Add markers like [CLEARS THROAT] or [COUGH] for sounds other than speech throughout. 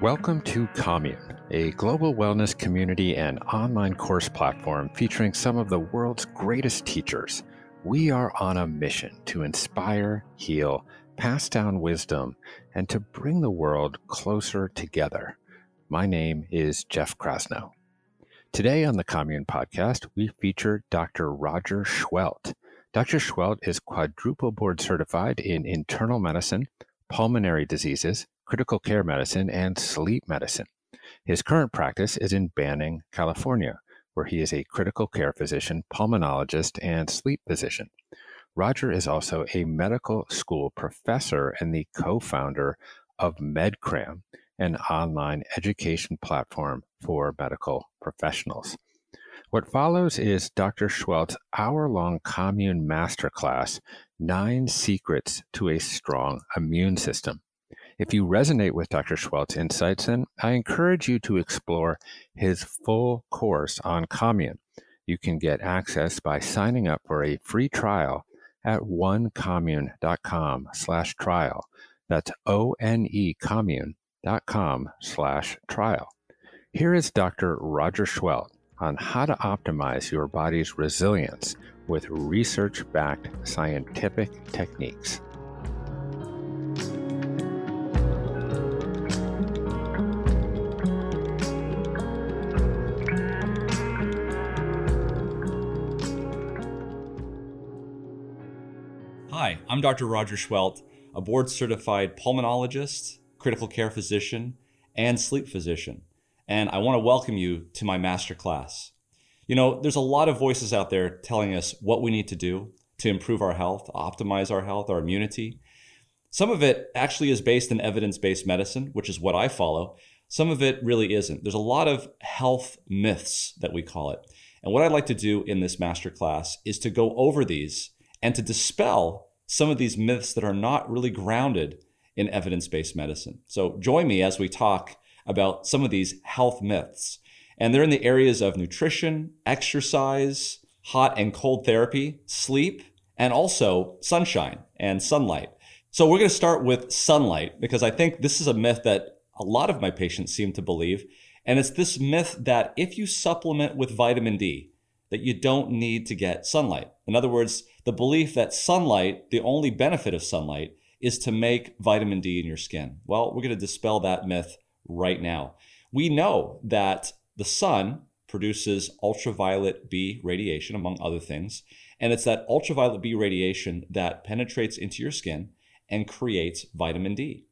Welcome to Commune, a global wellness community and online course platform featuring some of the world's greatest teachers. We are on a mission to inspire, heal, pass down wisdom, and to bring the world closer together. My name is Jeff Krasno. Today on the Commune podcast, we feature Dr. Roger Seheult. Dr. Seheult is quadruple board certified in internal medicine, pulmonary diseases, critical care medicine, and sleep medicine. His current practice is in Banning, California, where he is a critical care physician, pulmonologist, and sleep physician. Roger is also a medical school professor and the co founder of MedCram, an online education platform for medical professionals. What follows is Dr. Seheult's hour long commune masterclass Nine Secrets to a Strong Immune System. If you resonate with Dr. Seheult's insights, then I encourage you to explore his full course on commune. You can get access by signing up for a free trial at onecommune.com slash trial. That's O-N-E commune.com slash trial. Here is Dr. Roger Schwelt on how to optimize your body's resilience with research-backed scientific techniques. I'm Dr. Roger Seheult, a board certified pulmonologist, critical care physician, and sleep physician. And I want to welcome you to my master class. You know, there's a lot of voices out there telling us what we need to do to improve our health, optimize our health, our immunity. Some of it actually is based in evidence based medicine, which is what I follow. Some of it really isn't. There's a lot of health myths that we call it. And what I'd like to do in this master class is to go over these and to dispel some of these myths that are not really grounded in evidence based medicine. So join me as we talk about some of these health myths. And they're in the areas of nutrition, exercise, hot and cold therapy, sleep, and also sunshine and sunlight. So we're going to start with sunlight because I think this is a myth that a lot of my patients seem to believe. And it's this myth that if you supplement with vitamin D, that you don't need to get sunlight. In other words, the belief that sunlight, the only benefit of sunlight, is to make vitamin D in your skin. Well, we're going to dispel that myth right now. We know that the sun produces ultraviolet B radiation, among other things, and it's that ultraviolet B radiation that penetrates into your skin and creates vitamin D.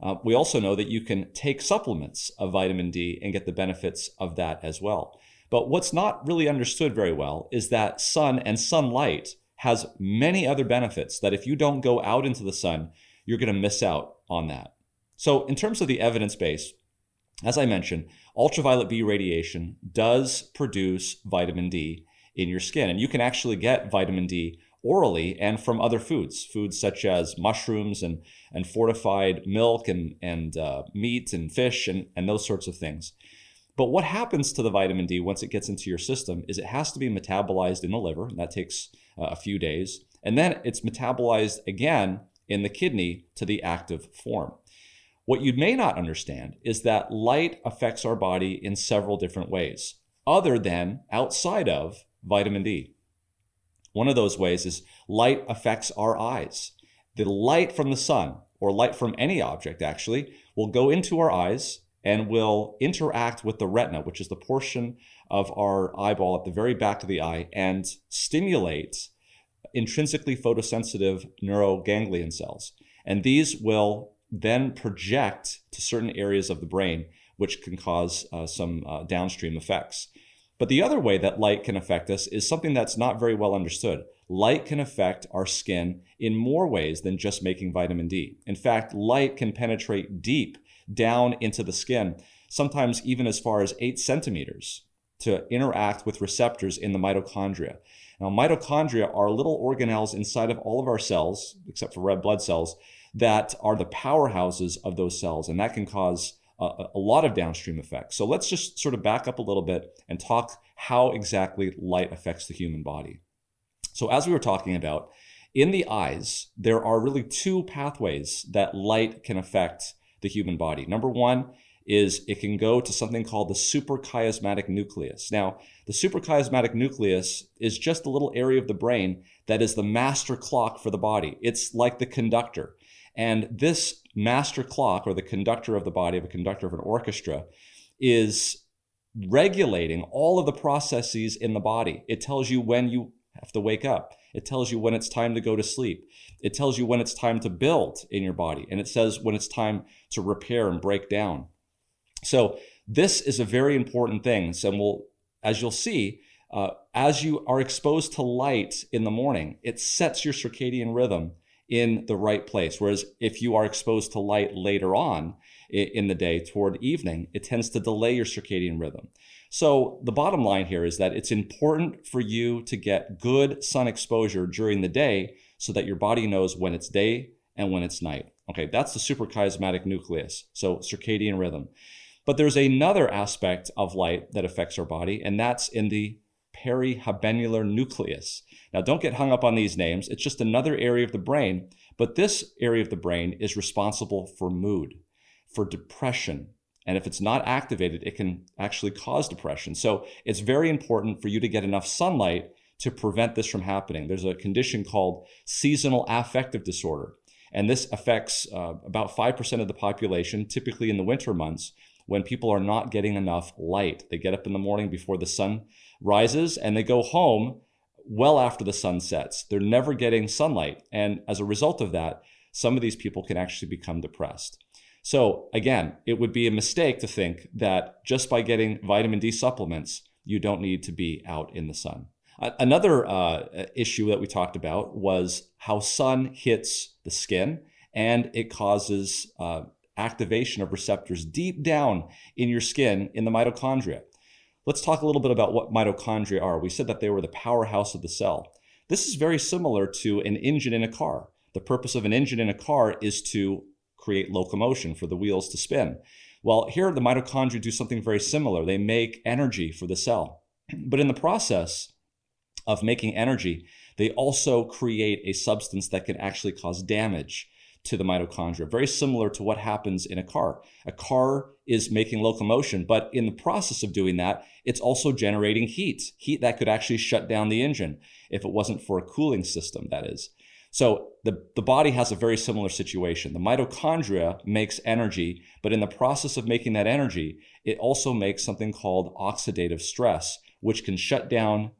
Uh, we also know that you can take supplements of vitamin D and get the benefits of that as well. But what's not really understood very well is that sun and sunlight has many other benefits that if you don't go out into the sun, you're going to miss out on that. So, in terms of the evidence base, as I mentioned, ultraviolet B radiation does produce vitamin D in your skin. And you can actually get vitamin D orally and from other foods, foods such as mushrooms and, and fortified milk and, and uh, meat and fish and, and those sorts of things. But what happens to the vitamin D once it gets into your system is it has to be metabolized in the liver, and that takes uh, a few days. And then it's metabolized again in the kidney to the active form. What you may not understand is that light affects our body in several different ways, other than outside of vitamin D. One of those ways is light affects our eyes. The light from the sun, or light from any object actually, will go into our eyes and will interact with the retina, which is the portion of our eyeball at the very back of the eye, and stimulate intrinsically photosensitive neuroganglion cells. And these will then project to certain areas of the brain, which can cause uh, some uh, downstream effects. But the other way that light can affect us is something that's not very well understood. Light can affect our skin in more ways than just making vitamin D. In fact, light can penetrate deep down into the skin, sometimes even as far as eight centimeters, to interact with receptors in the mitochondria. Now, mitochondria are little organelles inside of all of our cells, except for red blood cells, that are the powerhouses of those cells, and that can cause a, a lot of downstream effects. So let's just sort of back up a little bit and talk how exactly light affects the human body. So, as we were talking about, in the eyes, there are really two pathways that light can affect the human body. Number one is it can go to something called the suprachiasmatic nucleus. Now, the suprachiasmatic nucleus is just a little area of the brain that is the master clock for the body. It's like the conductor. And this master clock, or the conductor of the body, of a conductor of an orchestra, is regulating all of the processes in the body. It tells you when you have to wake up. It tells you when it's time to go to sleep. It tells you when it's time to build in your body. And it says when it's time to repair and break down. So this is a very important thing. So we'll, as you'll see, uh, as you are exposed to light in the morning, it sets your circadian rhythm in the right place. Whereas if you are exposed to light later on in the day toward evening, it tends to delay your circadian rhythm. So the bottom line here is that it's important for you to get good sun exposure during the day so that your body knows when it's day and when it's night. Okay, that's the suprachiasmatic nucleus, so circadian rhythm. But there's another aspect of light that affects our body, and that's in the perihabenular nucleus. Now, don't get hung up on these names. It's just another area of the brain, but this area of the brain is responsible for mood, for depression. And if it's not activated, it can actually cause depression. So it's very important for you to get enough sunlight to prevent this from happening. There's a condition called seasonal affective disorder. And this affects uh, about 5% of the population, typically in the winter months, when people are not getting enough light. They get up in the morning before the sun rises and they go home well after the sun sets. They're never getting sunlight. And as a result of that, some of these people can actually become depressed. So, again, it would be a mistake to think that just by getting vitamin D supplements, you don't need to be out in the sun. Another uh, issue that we talked about was how sun hits the skin and it causes uh, activation of receptors deep down in your skin in the mitochondria. Let's talk a little bit about what mitochondria are. We said that they were the powerhouse of the cell. This is very similar to an engine in a car. The purpose of an engine in a car is to create locomotion for the wheels to spin. Well, here the mitochondria do something very similar. They make energy for the cell. [CLEARS THROAT] But in the process of making energy, they also create a substance that can actually cause damage to the mitochondria, very similar to what happens in a car. A car is making locomotion, but in the process of doing that, it's also generating heat, heat that could actually shut down the engine if it wasn't for a cooling system, that is. So the, the body has a very similar situation. The mitochondria makes energy, but in the process of making that energy, it also makes something called oxidative stress, which can shut down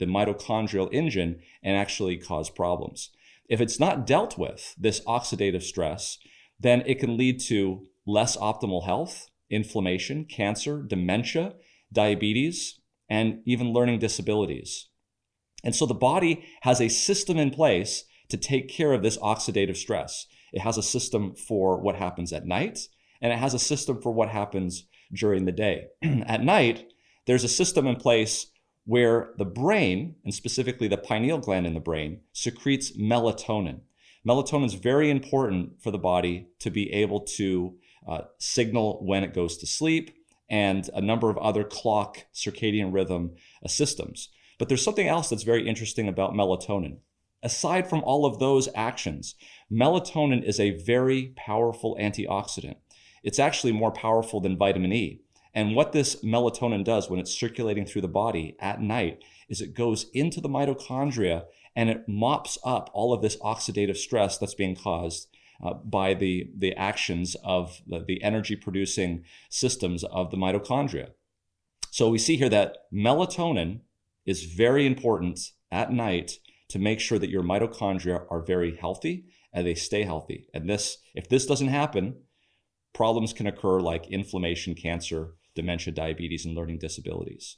the mitochondrial engine and actually cause problems. If it's not dealt with, this oxidative stress, then it can lead to less optimal health, inflammation, cancer, dementia, diabetes, and even learning disabilities. And so the body has a system in place to take care of this oxidative stress. It has a system for what happens at night, and it has a system for what happens during the day. [CLEARS THROAT] at night, there's a system in place where the brain, and specifically the pineal gland in the brain, secretes melatonin. Melatonin is very important for the body to be able to uh, signal when it goes to sleep and a number of other clock circadian rhythm uh, systems. But there's something else that's very interesting about melatonin. Aside from all of those actions, melatonin is a very powerful antioxidant. It's actually more powerful than vitamin E. And what this melatonin does when it's circulating through the body at night is it goes into the mitochondria and it mops up all of this oxidative stress that's being caused uh, by the, the actions of the, the energy producing systems of the mitochondria. So we see here that melatonin is very important at night to make sure that your mitochondria are very healthy and they stay healthy. And this, if this doesn't happen, problems can occur like inflammation, cancer, dementia, diabetes, and learning disabilities.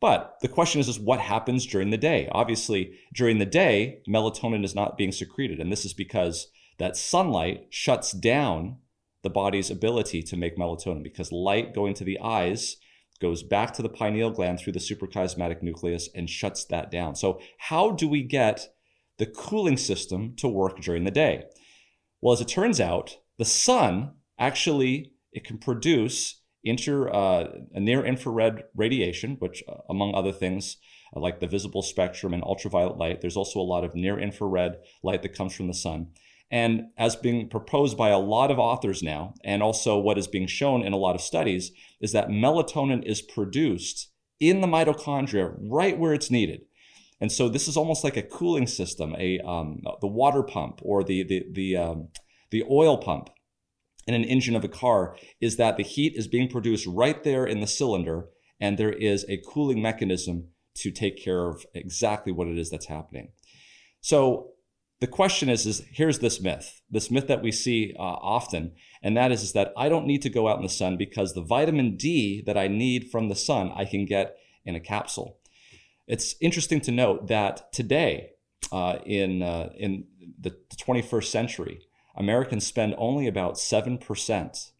But the question is, is what happens during the day? Obviously, during the day, melatonin is not being secreted. And this is because that sunlight shuts down the body's ability to make melatonin because light going to the eyes goes back to the pineal gland through the suprachiasmatic nucleus and shuts that down. So, how do we get the cooling system to work during the day? Well, as it turns out, the sun actually it can produce inter, uh, near infrared radiation, which, uh, among other things, uh, like the visible spectrum and ultraviolet light, there's also a lot of near infrared light that comes from the sun. And as being proposed by a lot of authors now, and also what is being shown in a lot of studies, is that melatonin is produced in the mitochondria right where it's needed. And so this is almost like a cooling system, a um, the water pump or the the the um, the oil pump in an engine of a car is that the heat is being produced right there in the cylinder, and there is a cooling mechanism to take care of exactly what it is that's happening. So the question is, is here's this myth, this myth that we see uh, often, and that is, is that I don't need to go out in the sun because the vitamin D that I need from the sun I can get in a capsule. It's interesting to note that today, uh, in uh, in the 21st century, Americans spend only about seven percent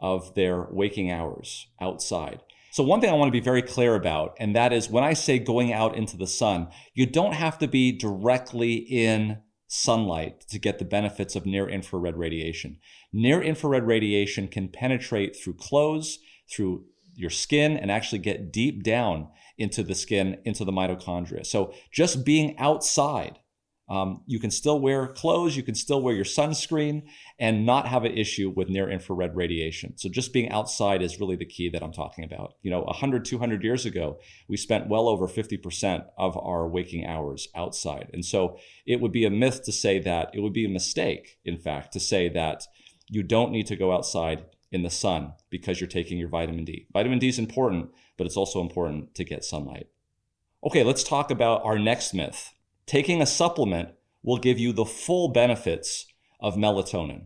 of their waking hours outside. So, one thing I want to be very clear about, and that is when I say going out into the sun, you don't have to be directly in sunlight to get the benefits of near infrared radiation. Near infrared radiation can penetrate through clothes, through your skin, and actually get deep down into the skin, into the mitochondria. So, just being outside um, you can still wear clothes, you can still wear your sunscreen, and not have an issue with near infrared radiation. So, just being outside is really the key that I'm talking about. You know, 100, 200 years ago, we spent well over 50% of our waking hours outside. And so, it would be a myth to say that, it would be a mistake, in fact, to say that you don't need to go outside in the sun because you're taking your vitamin D. Vitamin D is important, but it's also important to get sunlight. Okay, let's talk about our next myth taking a supplement will give you the full benefits of melatonin.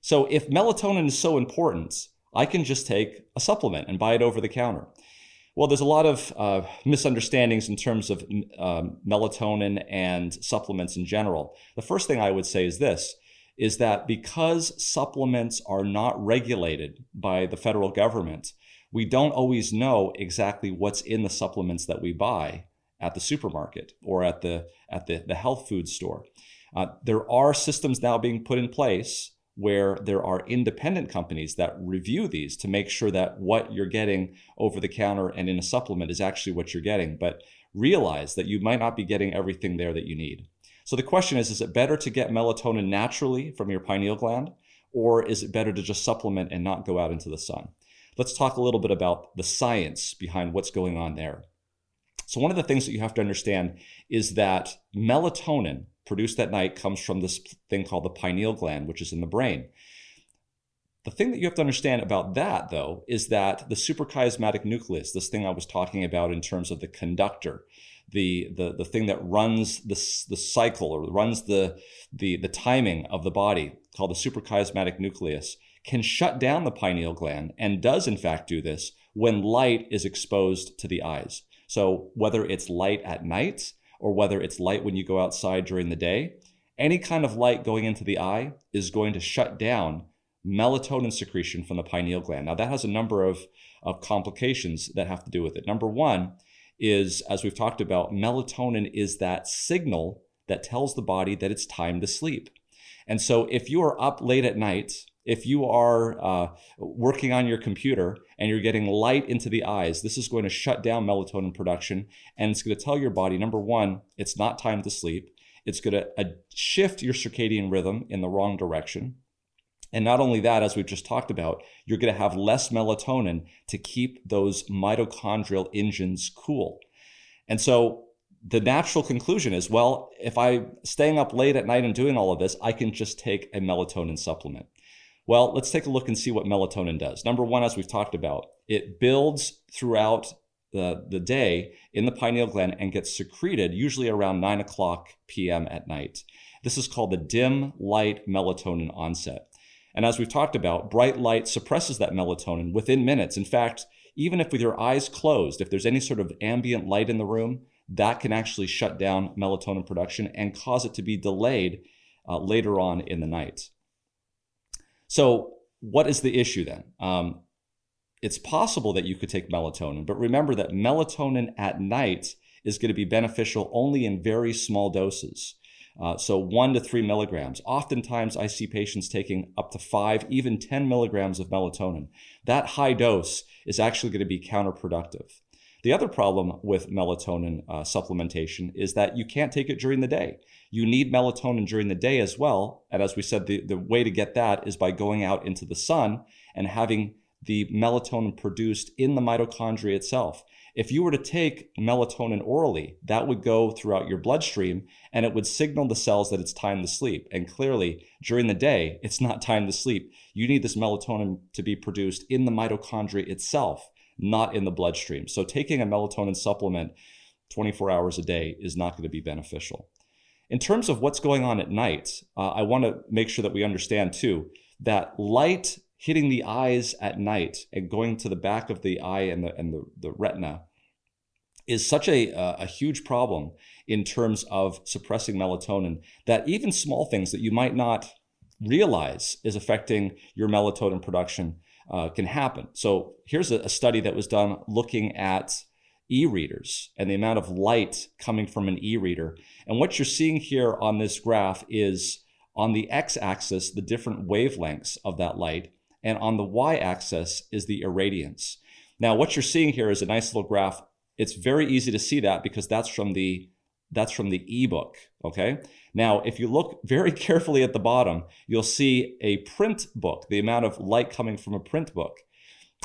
So if melatonin is so important, I can just take a supplement and buy it over the counter. Well, there's a lot of uh, misunderstandings in terms of um, melatonin and supplements in general. The first thing I would say is this is that because supplements are not regulated by the federal government, we don't always know exactly what's in the supplements that we buy at the supermarket or at the at the, the health food store. Uh, there are systems now being put in place where there are independent companies that review these to make sure that what you're getting over the counter and in a supplement is actually what you're getting. But realize that you might not be getting everything there that you need. So the question is is it better to get melatonin naturally from your pineal gland, or is it better to just supplement and not go out into the sun? Let's talk a little bit about the science behind what's going on there. So, one of the things that you have to understand is that melatonin produced at night comes from this thing called the pineal gland, which is in the brain. The thing that you have to understand about that, though, is that the suprachiasmatic nucleus, this thing I was talking about in terms of the conductor, the, the, the thing that runs the, the cycle or runs the, the, the timing of the body, called the suprachiasmatic nucleus, can shut down the pineal gland and does, in fact, do this when light is exposed to the eyes. So whether it's light at night or whether it's light when you go outside during the day, any kind of light going into the eye is going to shut down melatonin secretion from the pineal gland. Now, that has a number of, of complications that have to do with it. Number one is, as we've talked about, melatonin is that signal that tells the body that it's time to sleep. And so, if you are up late at night if you are uh, working on your computer and you're getting light into the eyes, this is going to shut down melatonin production and it's going to tell your body number one, it's not time to sleep. It's going to uh, shift your circadian rhythm in the wrong direction. And not only that, as we've just talked about, you're going to have less melatonin to keep those mitochondrial engines cool. And so the natural conclusion is well, if I'm staying up late at night and doing all of this, I can just take a melatonin supplement. Well, let's take a look and see what melatonin does. Number one, as we've talked about, it builds throughout the, the day in the pineal gland and gets secreted usually around 9 o'clock p.m. at night. This is called the dim light melatonin onset. And as we've talked about, bright light suppresses that melatonin within minutes. In fact, even if with your eyes closed, if there's any sort of ambient light in the room, that can actually shut down melatonin production and cause it to be delayed uh, later on in the night. So, what is the issue then? Um, it's possible that you could take melatonin, but remember that melatonin at night is going to be beneficial only in very small doses. Uh, so, one to three milligrams. Oftentimes, I see patients taking up to five, even 10 milligrams of melatonin. That high dose is actually going to be counterproductive. The other problem with melatonin uh, supplementation is that you can't take it during the day. You need melatonin during the day as well. And as we said, the, the way to get that is by going out into the sun and having the melatonin produced in the mitochondria itself. If you were to take melatonin orally, that would go throughout your bloodstream and it would signal the cells that it's time to sleep. And clearly, during the day, it's not [LAUGHS] time to sleep. You need this melatonin to be produced in the mitochondria itself, not in the bloodstream. So, taking a melatonin supplement 24 hours a day is not going to be beneficial. In terms of what's going on at night, uh, I want to make sure that we understand too that light hitting the eyes at night and going to the back of the eye and the, and the, the retina is such a, a huge problem in terms of suppressing melatonin that even small things that you might not realize is affecting your melatonin production uh, can happen. So here's a, a study that was done looking at e-readers and the amount of light coming from an e-reader. And what you're seeing here on this graph is on the x-axis, the different wavelengths of that light, and on the y-axis is the irradiance. Now, what you're seeing here is a nice little graph. It's very easy to see that because that's from the that's from the ebook, okay? Now, if you look very [LAUGHS] carefully at the bottom, you'll see a print book, the amount of light coming from a print book.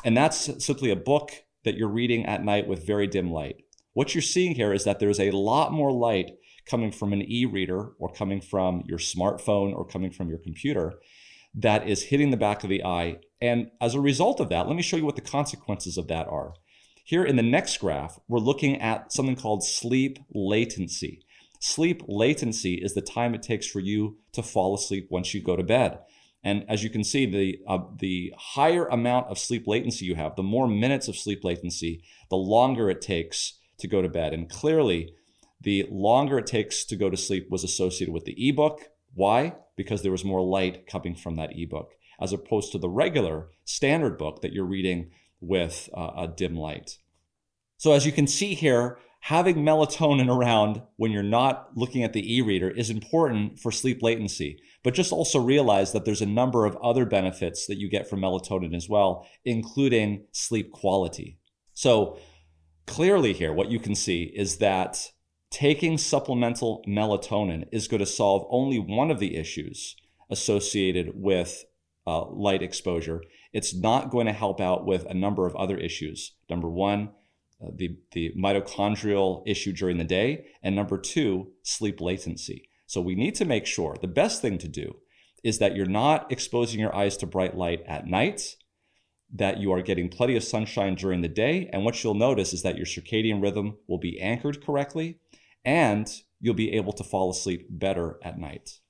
And that's simply a book that you're reading at night with very dim light. What you're seeing here is that there's a lot more light coming from an e reader or coming from your smartphone or coming from your computer that is hitting the back of the eye. And as a result of that, let me show you what the consequences of that are. Here in the next graph, we're looking at something called sleep latency. Sleep latency is the time it takes for you to fall asleep once you go to bed. And as you can see, the, uh, the higher amount of sleep latency you have, the more minutes of sleep latency, the longer it takes to go to bed. And clearly, the longer it takes to go to sleep was associated with the ebook. Why? Because there was more light coming from that ebook, as opposed to the regular standard book that you're reading with uh, a dim light. So, as you can see here, having melatonin around when you're not looking at the e reader is important for sleep latency. But just also realize that there's a number of other benefits that you get from melatonin as well, including sleep quality. So, clearly, here, what you can see is that taking supplemental melatonin is going to solve only one of the issues associated with uh, light exposure. It's not going to help out with a number of other issues. Number one, Uh, the, the mitochondrial issue during the day, and number two, sleep latency. So we need to make sure the best thing to do is that you're not exposing your eyes to bright light at night, that you are getting plenty of sunshine during the day. And what you'll notice is that your circadian rhythm will be anchored correctly and you'll be able to fall asleep better at night.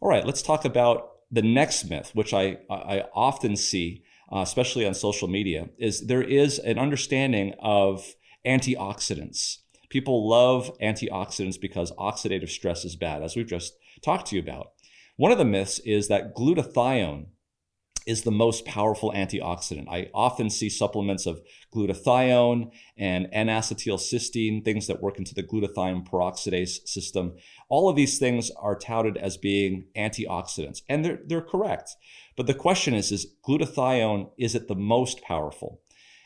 All right, let's talk about the next myth, which I, I often see, uh, especially on social media, is there is an understanding of antioxidants. People love antioxidants because oxidative stress is bad, as we've just talked to you about. One of the myths is that glutathione is the most powerful antioxidant. I often see supplements of glutathione and N-acetylcysteine, things that work into the glutathione peroxidase system. All of these things are touted as being antioxidants, and they're, they're correct. But the question is, is glutathione, is it the most powerful?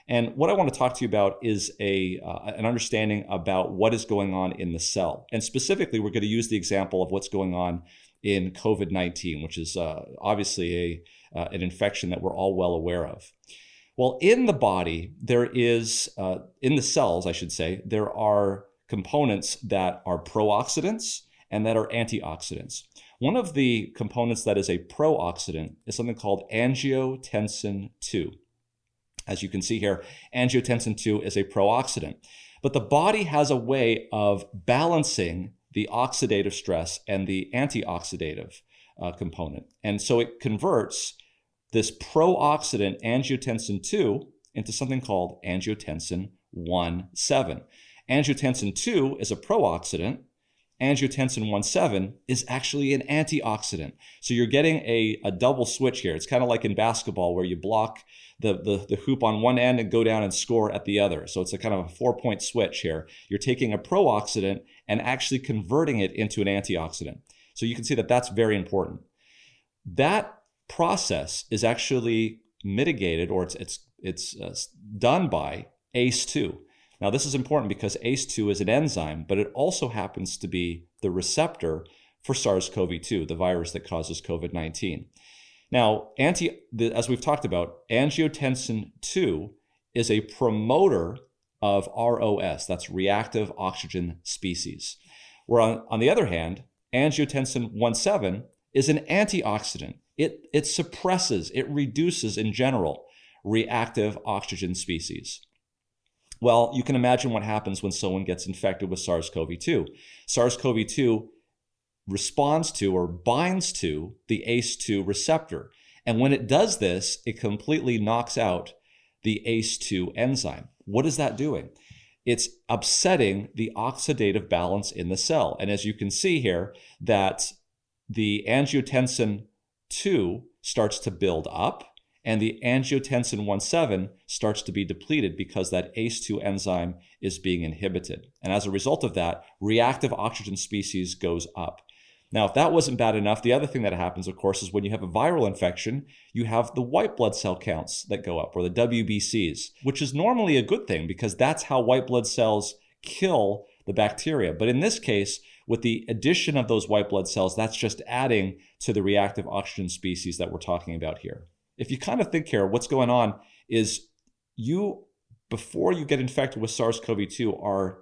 And what I want to talk to you about is a, uh, an understanding about what is going on in the cell. And specifically, we're going to use the example of what's going on in COVID 19, which is uh, obviously a, uh, an infection that we're all well aware of. Well, in the body, there is, uh, in the cells, I should say, there are components that are pro-oxidants and that are antioxidants. One of the components that is a pro-oxidant is something called angiotensin 2. As you can see here, angiotensin 2 is a pro-oxidant. But the body has a way of balancing the oxidative stress and the antioxidative uh, component. And so it converts this pro-oxidant angiotensin 2 into something called angiotensin 1-7. Angiotensin 2 is a pro-oxidant. Angiotensin 1-7 is actually an antioxidant. So you're getting a, a double switch here. It's kind of like in basketball where you block the, the, the hoop on one end and go down and score at the other. So it's a kind of a four point switch here. You're taking a pro-oxidant and actually converting it into an antioxidant. So you can see that that's very important. That process is actually mitigated or it's, it's, it's uh, done by ACE2. Now, this is important because ACE2 is an enzyme, but it also happens to be the receptor for SARS CoV 2, the virus that causes COVID 19. Now, anti, the, as we've talked about, angiotensin 2 is a promoter of ROS, that's reactive oxygen species. Where on, on the other hand, angiotensin 1,7 is an antioxidant. It, it suppresses, it reduces in general reactive oxygen species. Well, you can imagine what happens when someone gets infected with SARS CoV 2. SARS CoV 2 responds to or binds to the ACE2 receptor. And when it does this, it completely knocks out the ACE2 enzyme. What is that doing? It's upsetting the oxidative balance in the cell. And as you can see here, that the angiotensin 2 starts to build up and the angiotensin 1,7 starts to be depleted because that ACE2 enzyme is being inhibited. And as a result of that, reactive oxygen species goes up. Now, if that wasn't bad enough, the other thing that happens, of course, is when you have a viral infection, you have the white blood cell counts that go up, or the WBCs, which is normally a good thing because that's how white blood cells kill the bacteria. But in this case, with the addition of those white blood cells, that's just adding to the reactive oxygen species that we're talking about here if you kind of think here, what's going on is you, before you get infected with SARS CoV 2, are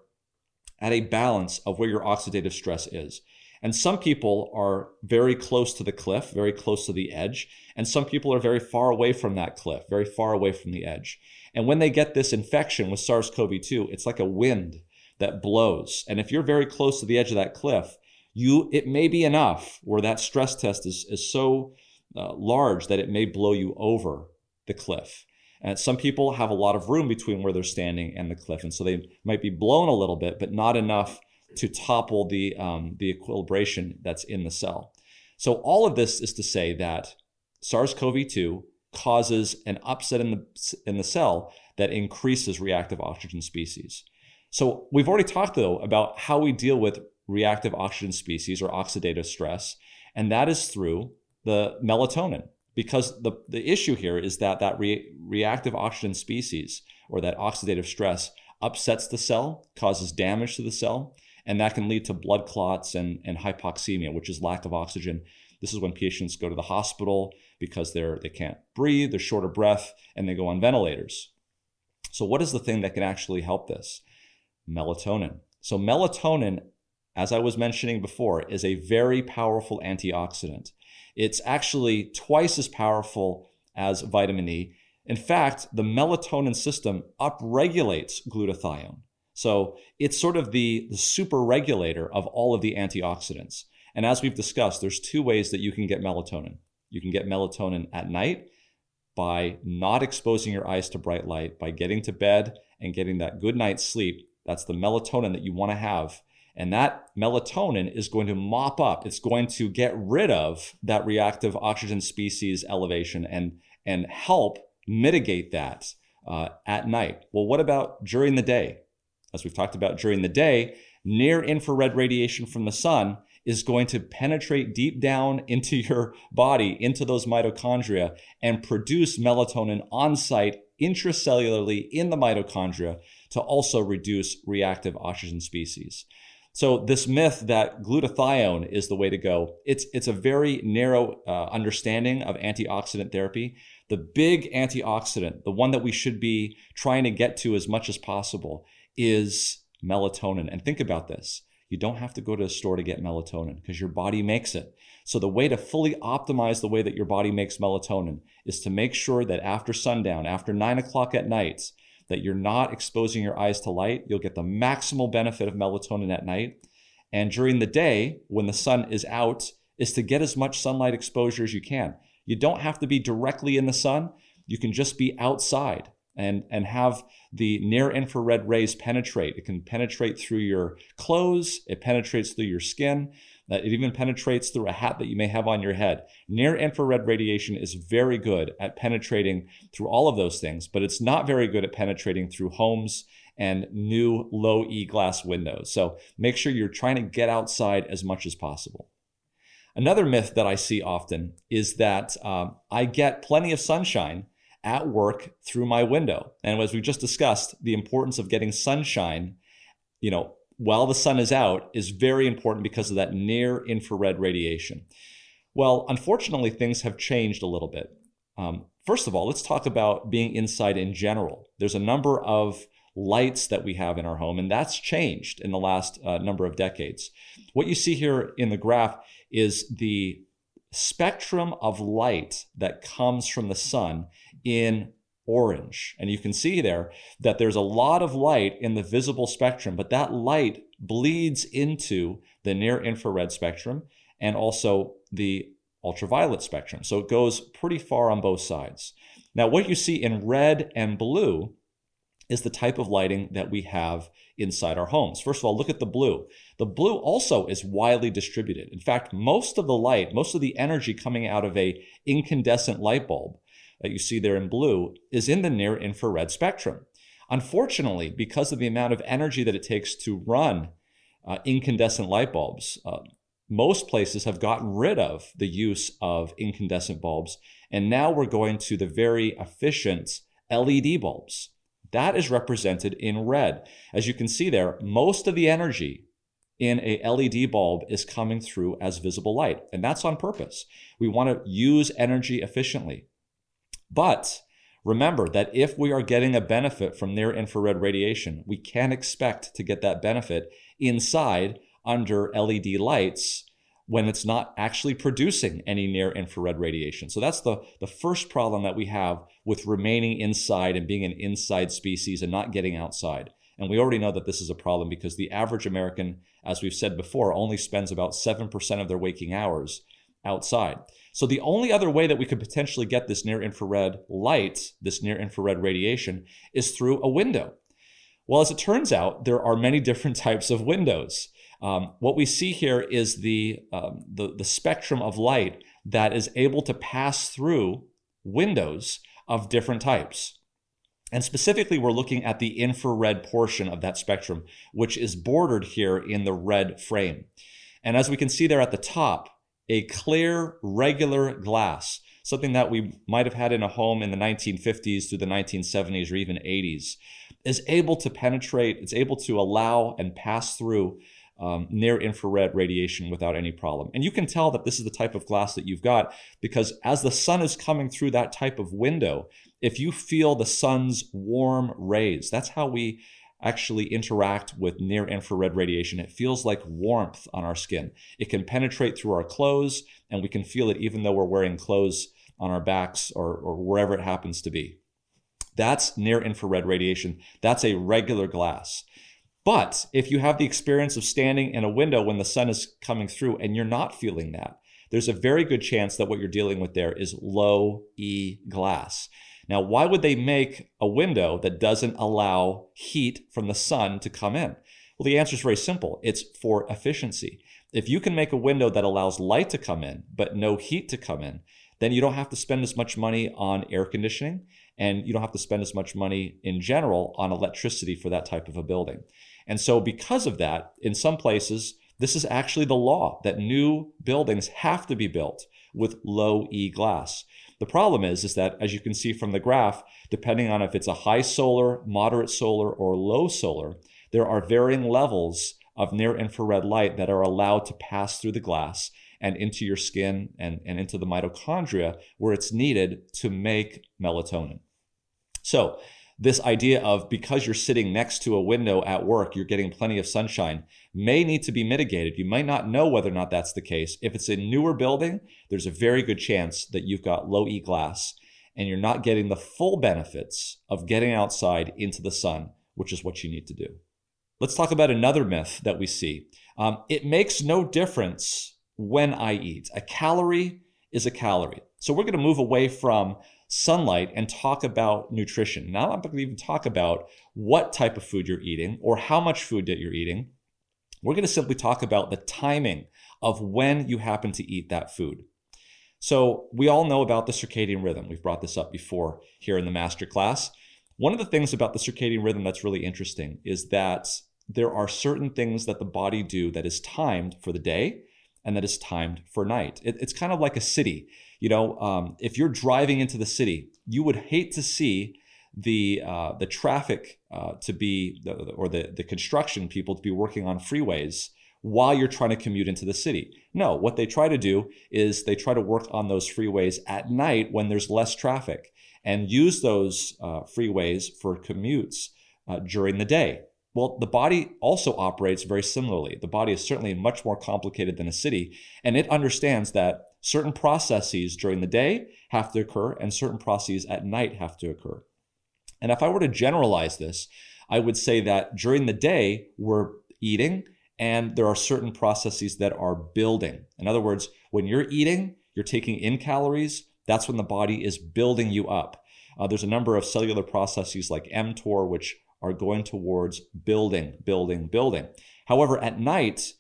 at a balance of where your oxidative stress is. And some people are very close to the cliff, very close to the edge. And some people are very far away from that cliff, very far away from the edge. And when they get this infection with SARS CoV 2, it's like a wind that blows. And if you're very close to the edge of that cliff, you it may be enough where that stress test is, is so uh, large that it may blow you over the cliff. And some people have a lot of room between where they're standing and the cliff, and so they might be blown a little bit, but not enough to topple the um, the equilibration that's in the cell. So all of this is to say that SARS-CoV-2 causes an upset in the in the cell that increases reactive oxygen species. So we've already talked though about how we deal with reactive oxygen species or oxidative stress, and that is through the melatonin because the, the issue here is that that re- reactive oxygen species or that oxidative stress upsets the cell, causes damage to the cell, and that can lead to blood clots and, and hypoxemia, which is lack of oxygen. This is when patients go to the hospital because they're they can't breathe, they're short of breath, and they go on ventilators. So, what is the thing that can actually help this? Melatonin. So, melatonin, as I was mentioning before, is a very powerful antioxidant. It's actually twice as powerful as vitamin E. In fact, the melatonin system upregulates glutathione. So it's sort of the, the super regulator of all of the antioxidants. And as we've discussed, there's two ways that you can get melatonin. You can get melatonin at night by not exposing your eyes to bright light, by getting to bed and getting that good night's sleep. That's the melatonin that you want to have and that melatonin is going to mop up, it's going to get rid of that reactive oxygen species elevation and, and help mitigate that uh, at night. Well, what about during the day? As we've talked about during the day, near infrared radiation from the sun is going to penetrate deep down [LAUGHS] into your body, into those mitochondria, and produce melatonin on site intracellularly in the mitochondria to also reduce reactive oxygen species. So this myth that glutathione is the way to go, it's it's a very narrow uh, understanding of antioxidant therapy. The big antioxidant, the one that we should be trying to get to as much as possible, is melatonin. And think about this. You don't have to go to a store to get melatonin because your body makes it. So the way to fully optimize the way that your body makes melatonin is to make sure that after sundown, after nine o'clock at night, that you're not exposing your eyes to light. You'll get the maximal benefit of melatonin at night. And during the day, when the sun is out, is to get as much sunlight exposure as you can. You don't have to be directly in the sun. You can just be outside and, and have the near infrared rays penetrate. It can penetrate through your clothes, it penetrates through your skin. It even penetrates through a hat that you may have on your head. Near infrared radiation is very good at penetrating through all of those things, but it's not very good at penetrating through homes and new low E glass windows. So make sure you're trying to get outside as much as possible. Another myth that I see often is that um, I get plenty of sunshine at work through my window. And as we just discussed, the importance of getting sunshine, you know, while the sun is out is very important because of that near infrared radiation. Well, unfortunately, things have changed a little bit. Um, first of all, let's talk about being inside in general. There's a number of lights that we have in our home, and that's changed in the last uh, number of decades. What you see here in the graph is the spectrum of light that comes from the sun in orange. And you can see there that there's a lot of light in the visible spectrum, but that light bleeds into the near infrared spectrum and also the ultraviolet spectrum. So it goes pretty far on both sides. Now, what you see in red and blue is the type of lighting that we have inside our homes. First of all, look at the blue. The blue also is widely distributed. In fact, most of the light, most of the energy coming out of a incandescent light bulb that you see there in blue is in the near infrared spectrum. Unfortunately, because of the amount of energy that it takes to run uh, incandescent light bulbs, uh, most places have gotten rid of the use of incandescent bulbs, and now we're going to the very efficient LED bulbs. That is represented in red. As you can see there, most of the energy in a LED bulb is coming through as visible light, and that's on purpose. We want to use energy efficiently. But remember that if we are getting a benefit from near infrared radiation, we can expect to get that benefit inside under LED lights when it's not actually producing any near infrared radiation. So that's the, the first problem that we have with remaining inside and being an inside species and not getting outside. And we already know that this is a problem because the average American, as we've said before, only spends about 7% of their waking hours outside. So the only other way that we could potentially get this near infrared light, this near infrared radiation, is through a window. Well, as it turns out, there are many [LAUGHS] different types of windows. Um, what we see here is the, um, the, the spectrum of light that is able to pass through windows of different types. And specifically, we're looking at the infrared portion of that spectrum, which is bordered here in the red frame. And as we can see there at the top, a clear, regular glass, something that we might have had in a home in the 1950s through the 1970s or even 80s, is able to penetrate, it's able to allow and pass through um, near infrared radiation without any problem. And you can tell that this is the type of glass that you've got because as the sun is coming through that type of window, if you feel the sun's warm rays, that's how we actually interact with near infrared radiation. It feels like warmth on our skin. It can penetrate through our clothes, and we can feel it even though we're wearing clothes on our backs or, or wherever it happens to be. That's near infrared radiation. That's a regular glass. But if you have the experience of standing in a window when the sun is coming through and you're not feeling that, there's a very good chance that what you're dealing with there is low E glass. Now, why would they make a window that doesn't allow heat from the sun to come in? Well, the answer is very simple it's for efficiency. If you can make a window that allows light to come in, but no heat to come in, then you don't have to spend as much money on air conditioning and you don't have to spend as much money in general on electricity for that type of a building. And so, because of that, in some places, this is actually the law that new buildings have to be built with low E glass. The problem is, is that as you can see from the graph, depending on if it's a high solar, moderate solar, or low solar, there are varying levels of near infrared light that are allowed to pass through the glass and into your skin and, and into the mitochondria where it's needed to make melatonin. So this idea of because you're sitting next to a window at work, you're getting plenty of sunshine may need to be mitigated. You might not know whether or not that's the case. If it's a newer building, there's a very good chance that you've got low E glass and you're not getting the full benefits of getting outside into the sun, which is what you need to do. Let's talk about another myth that we see. Um, it makes no difference when I eat. A calorie is a calorie. So we're going to move away from sunlight and talk about nutrition. Now, I'm not even talk about what type of food you're eating or how much food that you're eating. We're going to simply talk about the timing of when you happen to eat that food. So, we all know about the circadian rhythm. We've brought this up before here in the master class. One of the things about the circadian rhythm that's really interesting is that there are certain things that the body do that is timed for the day and that is timed for night. It, it's kind of like a city. You know, um, if you're driving into the city, you would hate to see the uh, the traffic uh, to be or the the construction people to be working on freeways while you're trying to commute into the city. No, what they try to do is they try to work on those freeways at night when there's less traffic and use those uh, freeways for commutes uh, during the day. Well, the body also operates very similarly. The body is certainly much more complicated than a city, and it understands that certain processes during the day have to occur and certain processes at night have to occur. And if I were to generalize this, I would say that during the day, we're eating and there are certain processes that are building. In other words, when you're eating, you're taking in calories, that's when the body is building you up. Uh, there's a number of cellular processes like mTOR, which are going towards building, building, building. However, at night,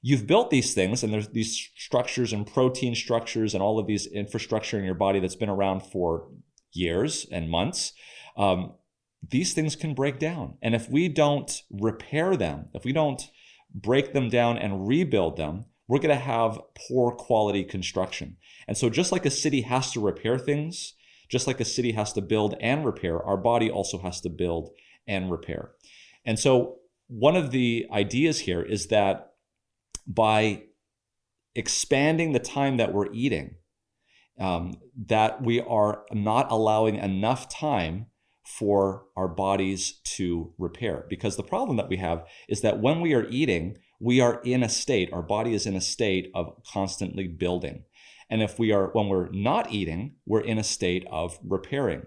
you've built these things, and there's these structures and protein structures and all of these infrastructure in your body that's been around for years and months. Um, these things can break down. And if we don't repair them, if we don't break them down and rebuild them, we're going to have poor quality construction. And so, just like a city has to repair things, just like a city has to build and repair, our body also has to build and repair. And so, one of the ideas here is that by expanding the time that we're eating, um, that we are not allowing enough time for our bodies to repair. Because the problem that we have is that when we are eating, we are in a state, our body is in a state of constantly building. And if we are, when we're not eating, we're in a state of repairing.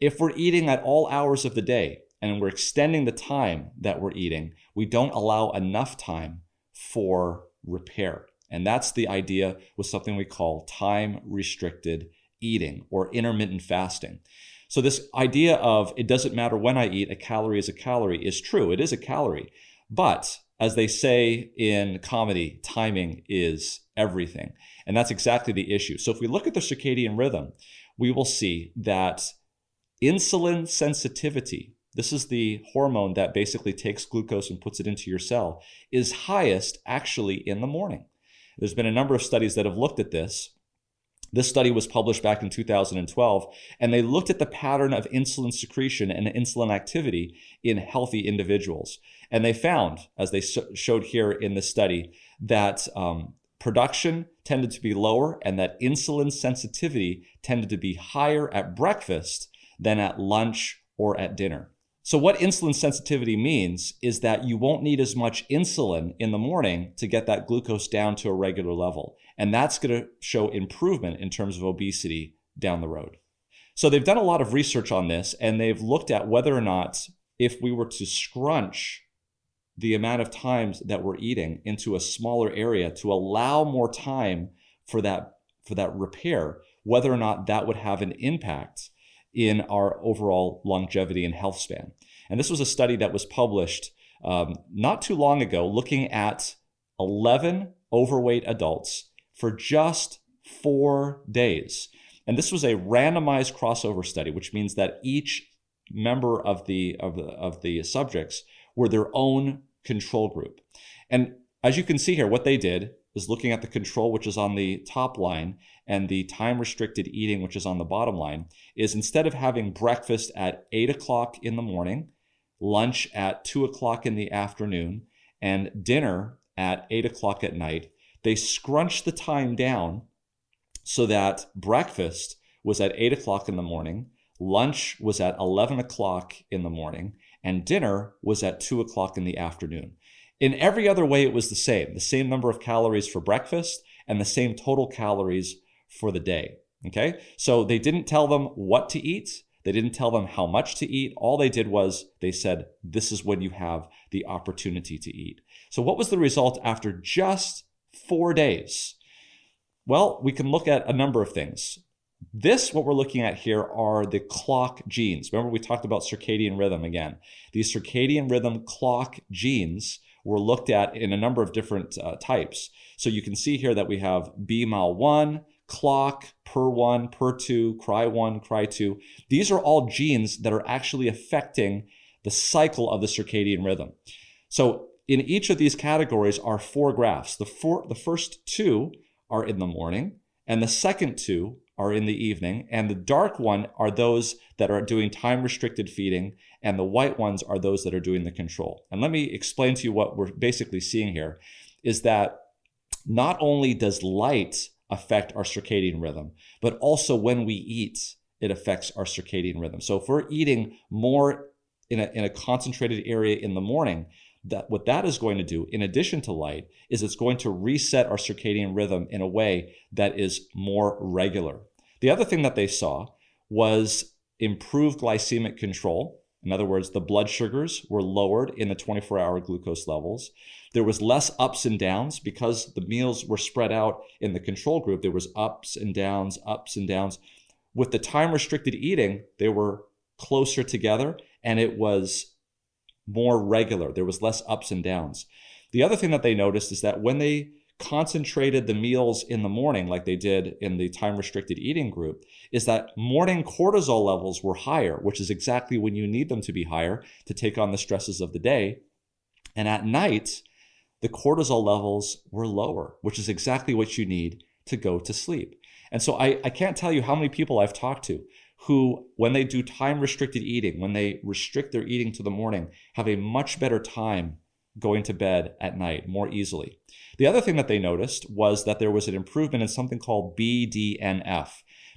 If we're eating at all hours of the day and we're extending the time that we're eating, we don't allow enough time for repair. And that's the idea with something we call time restricted eating or intermittent fasting. So, this idea of it doesn't matter when I eat, a calorie is a calorie is true. It is a calorie. But as they say in comedy, timing is everything. And that's exactly the issue. So, if we look at the circadian rhythm, we will see that insulin sensitivity, this is the hormone that basically takes glucose and puts it into your cell, is highest actually in the morning. There's been a number of studies that have looked at this. This study was published back in 2012, and they looked at the pattern of insulin secretion and insulin activity in healthy individuals. And they found, as they sh- showed here in this study, that um, production tended to be lower and that insulin sensitivity tended to be higher at breakfast than at lunch or at dinner. So, what insulin sensitivity means is that you won't need as much insulin in the morning to get that glucose down to a regular level. And that's going to show improvement in terms of obesity down the road. So, they've done a lot of research on this and they've looked at whether or not if we were to scrunch the amount of times that we're eating into a smaller area to allow more time for that for that repair whether or not that would have an impact in our overall longevity and health span. And this was a study that was published um, not too long ago looking at 11 overweight adults for just four days. And this was a randomized crossover study, which means that each member of the, of the, of the subjects were their own control group. And as you can see here, what they did is looking at the control, which is on the top line, and the time restricted eating, which is on the bottom line, is instead of having breakfast at 8 o'clock in the morning, lunch at 2 o'clock in the afternoon, and dinner at 8 o'clock at night, they scrunched the time down so that breakfast was at 8 o'clock in the morning, lunch was at 11 o'clock in the morning, and dinner was at 2 o'clock in the afternoon. In every other way, it was the same the same number of calories for breakfast and the same total calories for the day. Okay, so they didn't tell them what to eat, they didn't tell them how much to eat. All they did was they said, This is when you have the opportunity to eat. So, what was the result after just four days? Well, we can look at a number of things. This, what we're looking at here, are the clock genes. Remember, we talked about circadian rhythm again. These circadian rhythm clock genes were looked at in a number of different uh, types. So you can see here that we have BMAL1, clock, PER1, PER2, CRY1, CRY2. These are all genes that are actually affecting the cycle of the circadian rhythm. So in each of these categories are four graphs. The, four, the first two are in the morning, and the second two are in the evening. And the dark one are those that are doing time restricted feeding, and the white ones are those that are doing the control. And let me explain to you what we're basically seeing here is that not only does light affect our circadian rhythm, but also when we eat, it affects our circadian rhythm. So if we're eating more in a, in a concentrated area in the morning, that what that is going to do in addition to light is it's going to reset our circadian rhythm in a way that is more regular. The other thing that they saw was improved glycemic control. In other words the blood sugars were lowered in the 24 hour glucose levels. There was less ups and downs because the meals were spread out in the control group. There was ups and downs ups and downs. With the time restricted eating they were closer together and it was more regular. There was less ups and downs. The other thing that they noticed is that when they concentrated the meals in the morning, like they did in the time restricted eating group, is that morning cortisol levels were higher, which is exactly when you need them to be higher to take on the stresses of the day. And at night, the cortisol levels were lower, which is exactly what you need to go to sleep. And so I, I can't tell you how many people I've talked to who, when they do time restricted eating, when they restrict their eating to the morning, have a much better time going to bed at night more easily. The other thing that they noticed was that there was an improvement in something called BDNF.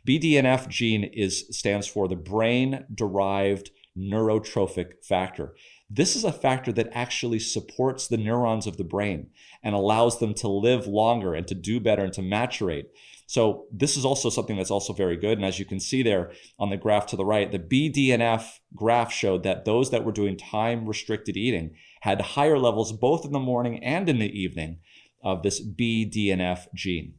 BDNF gene is stands for the brain derived neurotrophic factor. This is a factor that actually supports the neurons of the brain and allows them to live longer and to do better and to maturate. So this is also something that's also very good. And as you can see there on the graph to the right, the BDNF graph showed that those that were doing time restricted eating had higher levels both in the morning and in the evening of this BDNF gene.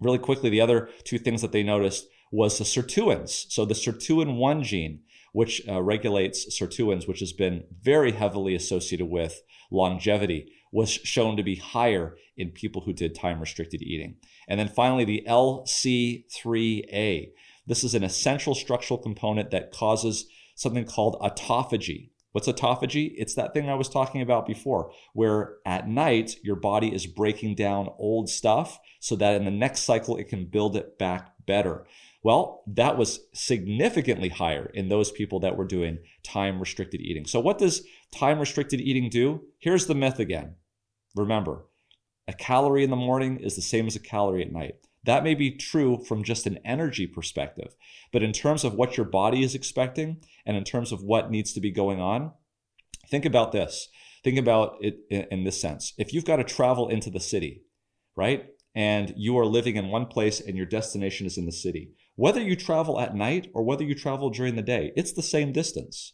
Really quickly, the other two things that they noticed was the sirtuins. So the sirtuin 1 gene, which uh, regulates sirtuins, which has been very heavily associated with longevity, was shown to be higher in people who did time restricted eating. And then finally, the LC3A. This is an essential structural component that causes something called autophagy. What's autophagy? It's that thing I was talking about before, where at night your body is breaking down old stuff so that in the next cycle it can build it back better. Well, that was significantly higher in those people that were doing time restricted eating. So, what does time restricted eating do? Here's the myth again. Remember, a calorie in the morning is the same as a calorie at night. That may be true from just an energy perspective, but in terms of what your body is expecting and in terms of what needs to be going on, think about this. Think about it in this sense. If you've got to travel into the city, right? And you are living in one place and your destination is in the city. Whether you travel at night or whether you travel during the day, it's the same distance.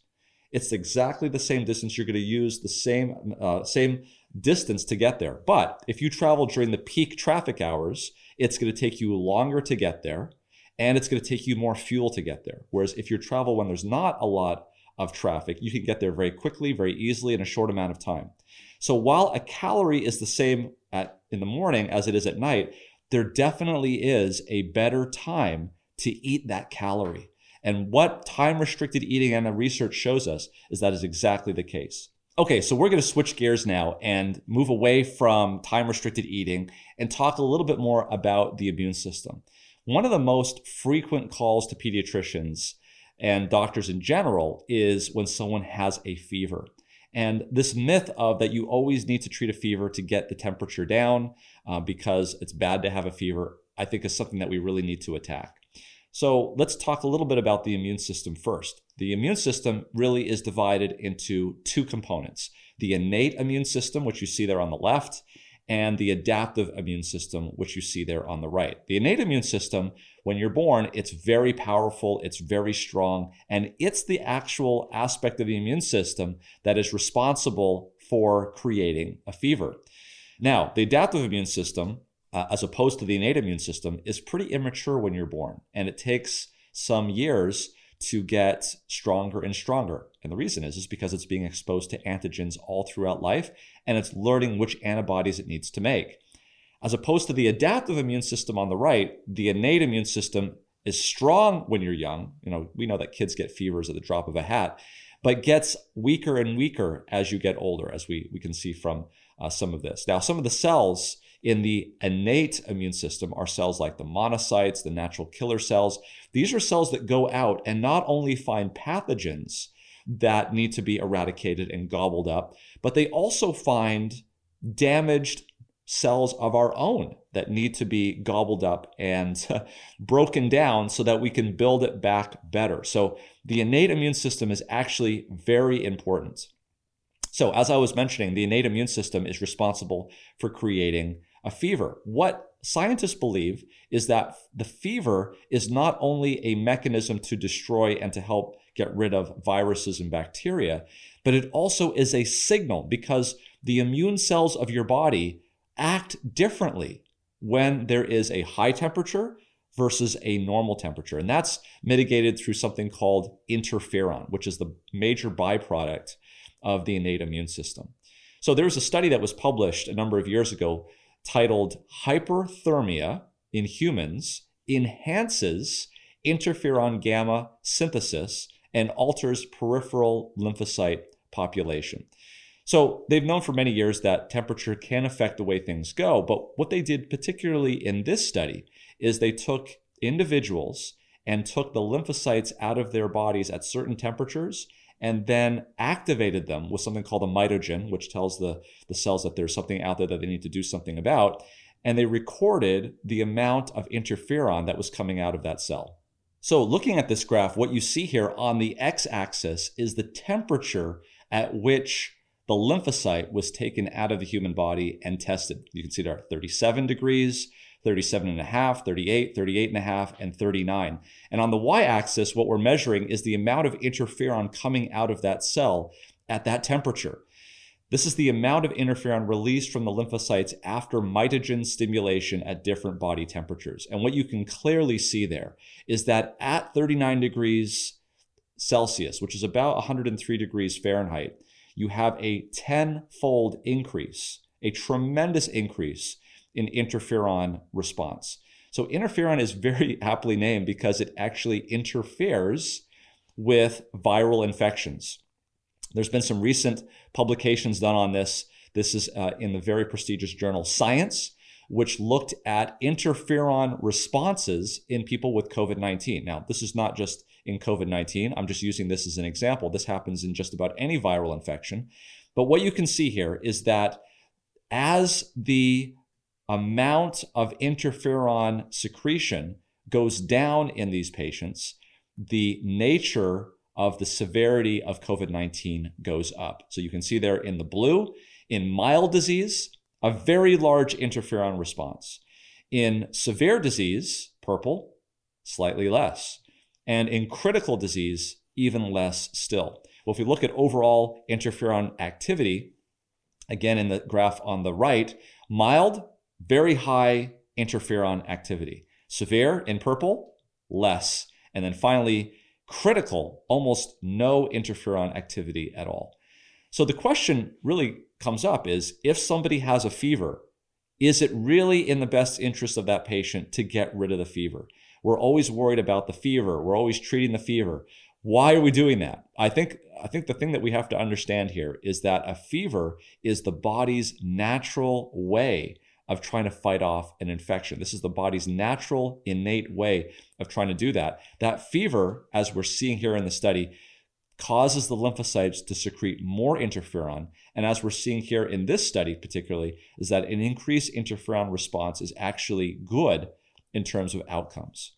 It's exactly the same distance. You're going to use the same uh, same distance to get there. But if you travel during the peak traffic hours, it's going to take you longer to get there and it's going to take you more fuel to get there. Whereas if you travel when there's not a lot of traffic, you can get there very quickly, very easily in a short amount of time. So while a calorie is the same at in the morning as it is at night, there definitely is a better time to eat that calorie. And what time restricted eating and the research shows us is that is exactly the case. Okay, so we're going to switch gears now and move away from time restricted eating and talk a little bit more about the immune system. One of the most frequent calls to pediatricians and doctors in general is when someone has a fever. And this myth of that you always need to treat a fever to get the temperature down uh, because it's bad to have a fever, I think is something that we really need to attack. So let's talk a little bit about the immune system first. The immune system really is divided into two components the innate immune system, which you see there on the left, and the adaptive immune system, which you see there on the right. The innate immune system, when you're born, it's very powerful, it's very strong, and it's the actual aspect of the immune system that is responsible for creating a fever. Now, the adaptive immune system uh, as opposed to the innate immune system, is pretty immature when you're born. And it takes some years to get stronger and stronger. And the reason is, is because it's being exposed to antigens all throughout life and it's learning which antibodies it needs to make. As opposed to the adaptive immune system on the right, the innate immune system is strong when you're young. You know, we know that kids get fevers at the drop of a hat. but gets weaker and weaker as you get older, as we, we can see from uh, some of this. Now, some of the cells in the innate immune system are cells like the monocytes, the natural killer cells. These are cells that go out and not only find pathogens that need to be eradicated and gobbled up, but they also find damaged cells of our own that need to be gobbled up and [LAUGHS] broken down so that we can build it back better. So the innate immune system is actually very important. So, as I was mentioning, the innate immune system is responsible for creating a fever. What scientists believe is that the fever is not only a mechanism to destroy and to help get rid of viruses and bacteria, but it also is a signal because the immune cells of your body act differently when there is a high temperature versus a normal temperature. And that's mitigated through something called interferon, which is the major byproduct of the innate immune system. So there was a study that was published a number of years ago titled Hyperthermia in Humans Enhances Interferon Gamma Synthesis and Alters Peripheral Lymphocyte Population. So they've known for many years that temperature can affect the way things go. But what they did, particularly in this study, is they took individuals and took the lymphocytes out of their bodies at certain temperatures and then activated them with something called a mitogen, which tells the, the cells that there's something out there that they need to do something about. And they recorded the amount of interferon that was coming out of that cell. So, looking at this graph, what you see here on the x axis is the temperature at which the lymphocyte was taken out of the human body and tested. You can see there are 37 degrees, 37 and a half, 38, 38 and a half, and 39. And on the y-axis, what we're measuring is the amount of interferon coming out of that cell at that temperature. This is the amount of interferon released from the lymphocytes after mitogen stimulation at different body temperatures. And what you can clearly see there is that at 39 degrees Celsius, which is about 103 degrees Fahrenheit, you have a tenfold increase, a tremendous increase in interferon response. So, interferon is very [LAUGHS] aptly named because it actually interferes with viral infections. There's been some recent publications done on this. This is uh, in the very prestigious journal Science, which looked at interferon responses in people with COVID 19. Now, this is not just in COVID 19. I'm just using this as an example. This happens in just about any viral infection. But what you can see here is that as the amount of interferon secretion goes down in these patients, the nature of the severity of COVID 19 goes up. So you can see there in the blue, in mild disease, a very large interferon response. In severe disease, purple, slightly less and in critical disease, even less still. Well, if we look at overall interferon activity, again in the graph on the right, mild, very high interferon activity. Severe in purple, less. And then finally, critical, almost no interferon activity at all. So the question really comes up is if somebody has a fever, is it really in the best interest of that patient to get rid of the fever? We're always worried about the fever. We're always treating the fever. Why are we doing that? I think I think the thing that we have to understand here is that a fever is the body's natural way of trying to fight off an infection. This is the body's natural innate way of trying to do that. That fever, as we're seeing here in the study, causes the lymphocytes to secrete more interferon. And as we're seeing here in this study, particularly, is that an increased interferon response is actually good in terms of outcomes.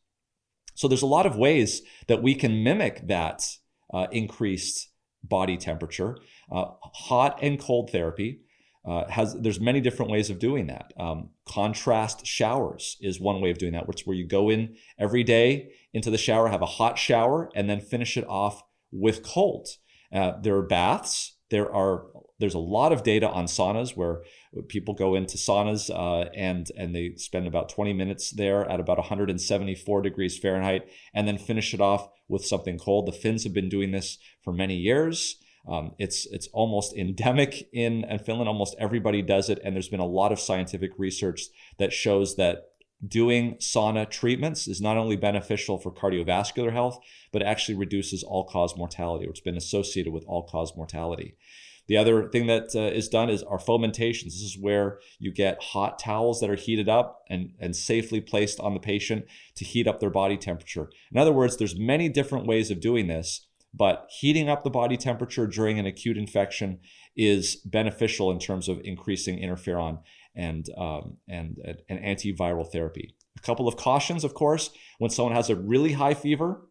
So there's a lot of ways that we can mimic that uh, increased body temperature. Uh, hot and cold therapy uh, has there's many different ways of doing that. Um, contrast showers is one way of doing that, which where you go in every day into the shower, have a hot shower, and then finish it off with cold. Uh, there are baths. There are there's a lot of data on saunas where people go into saunas uh, and and they spend about 20 minutes there at about 174 degrees Fahrenheit and then finish it off with something cold. The Finns have been doing this for many years. Um, it's it's almost endemic in, in Finland. Almost everybody does it, and there's been a lot of scientific research that shows that doing sauna treatments is not only beneficial for cardiovascular health, but actually reduces all cause mortality, or it's been associated with all cause mortality. The other thing that uh, is done is our fomentations. This is where you get hot towels that are heated up and, and safely placed on the patient to heat up their body temperature. In other words, there's many different ways of doing this, but heating up the body temperature during an acute infection is beneficial in terms of increasing interferon and, um, and, and antiviral therapy. A couple of cautions, of course, when someone has a really high fever,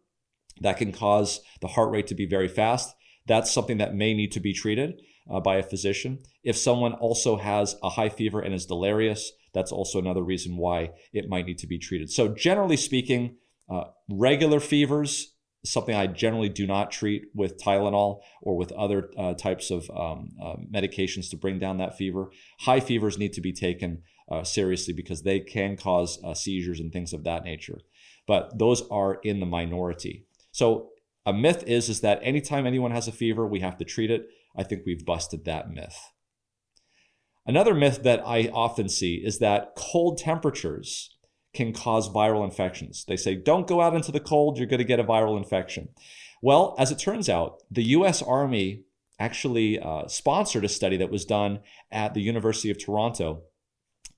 that can cause the heart rate to be very fast. That's something that may need to be treated uh, by a physician. If someone also has a high fever and is delirious, that's also another reason why it might need to be treated. So, generally speaking, uh, regular fevers something I generally do not treat with Tylenol or with other uh, types of um, uh, medications to bring down that fever. High fevers need to be taken uh, seriously because they can cause uh, seizures and things of that nature. But those are in the minority. So a myth is is that anytime anyone has a fever, we have to treat it. I think we've busted that myth. Another myth that I often see is that cold temperatures can cause viral infections. They say, don't go out into the cold, you're going to get a viral infection. Well, as it turns out, the US Army actually uh, sponsored a study that was done at the University of Toronto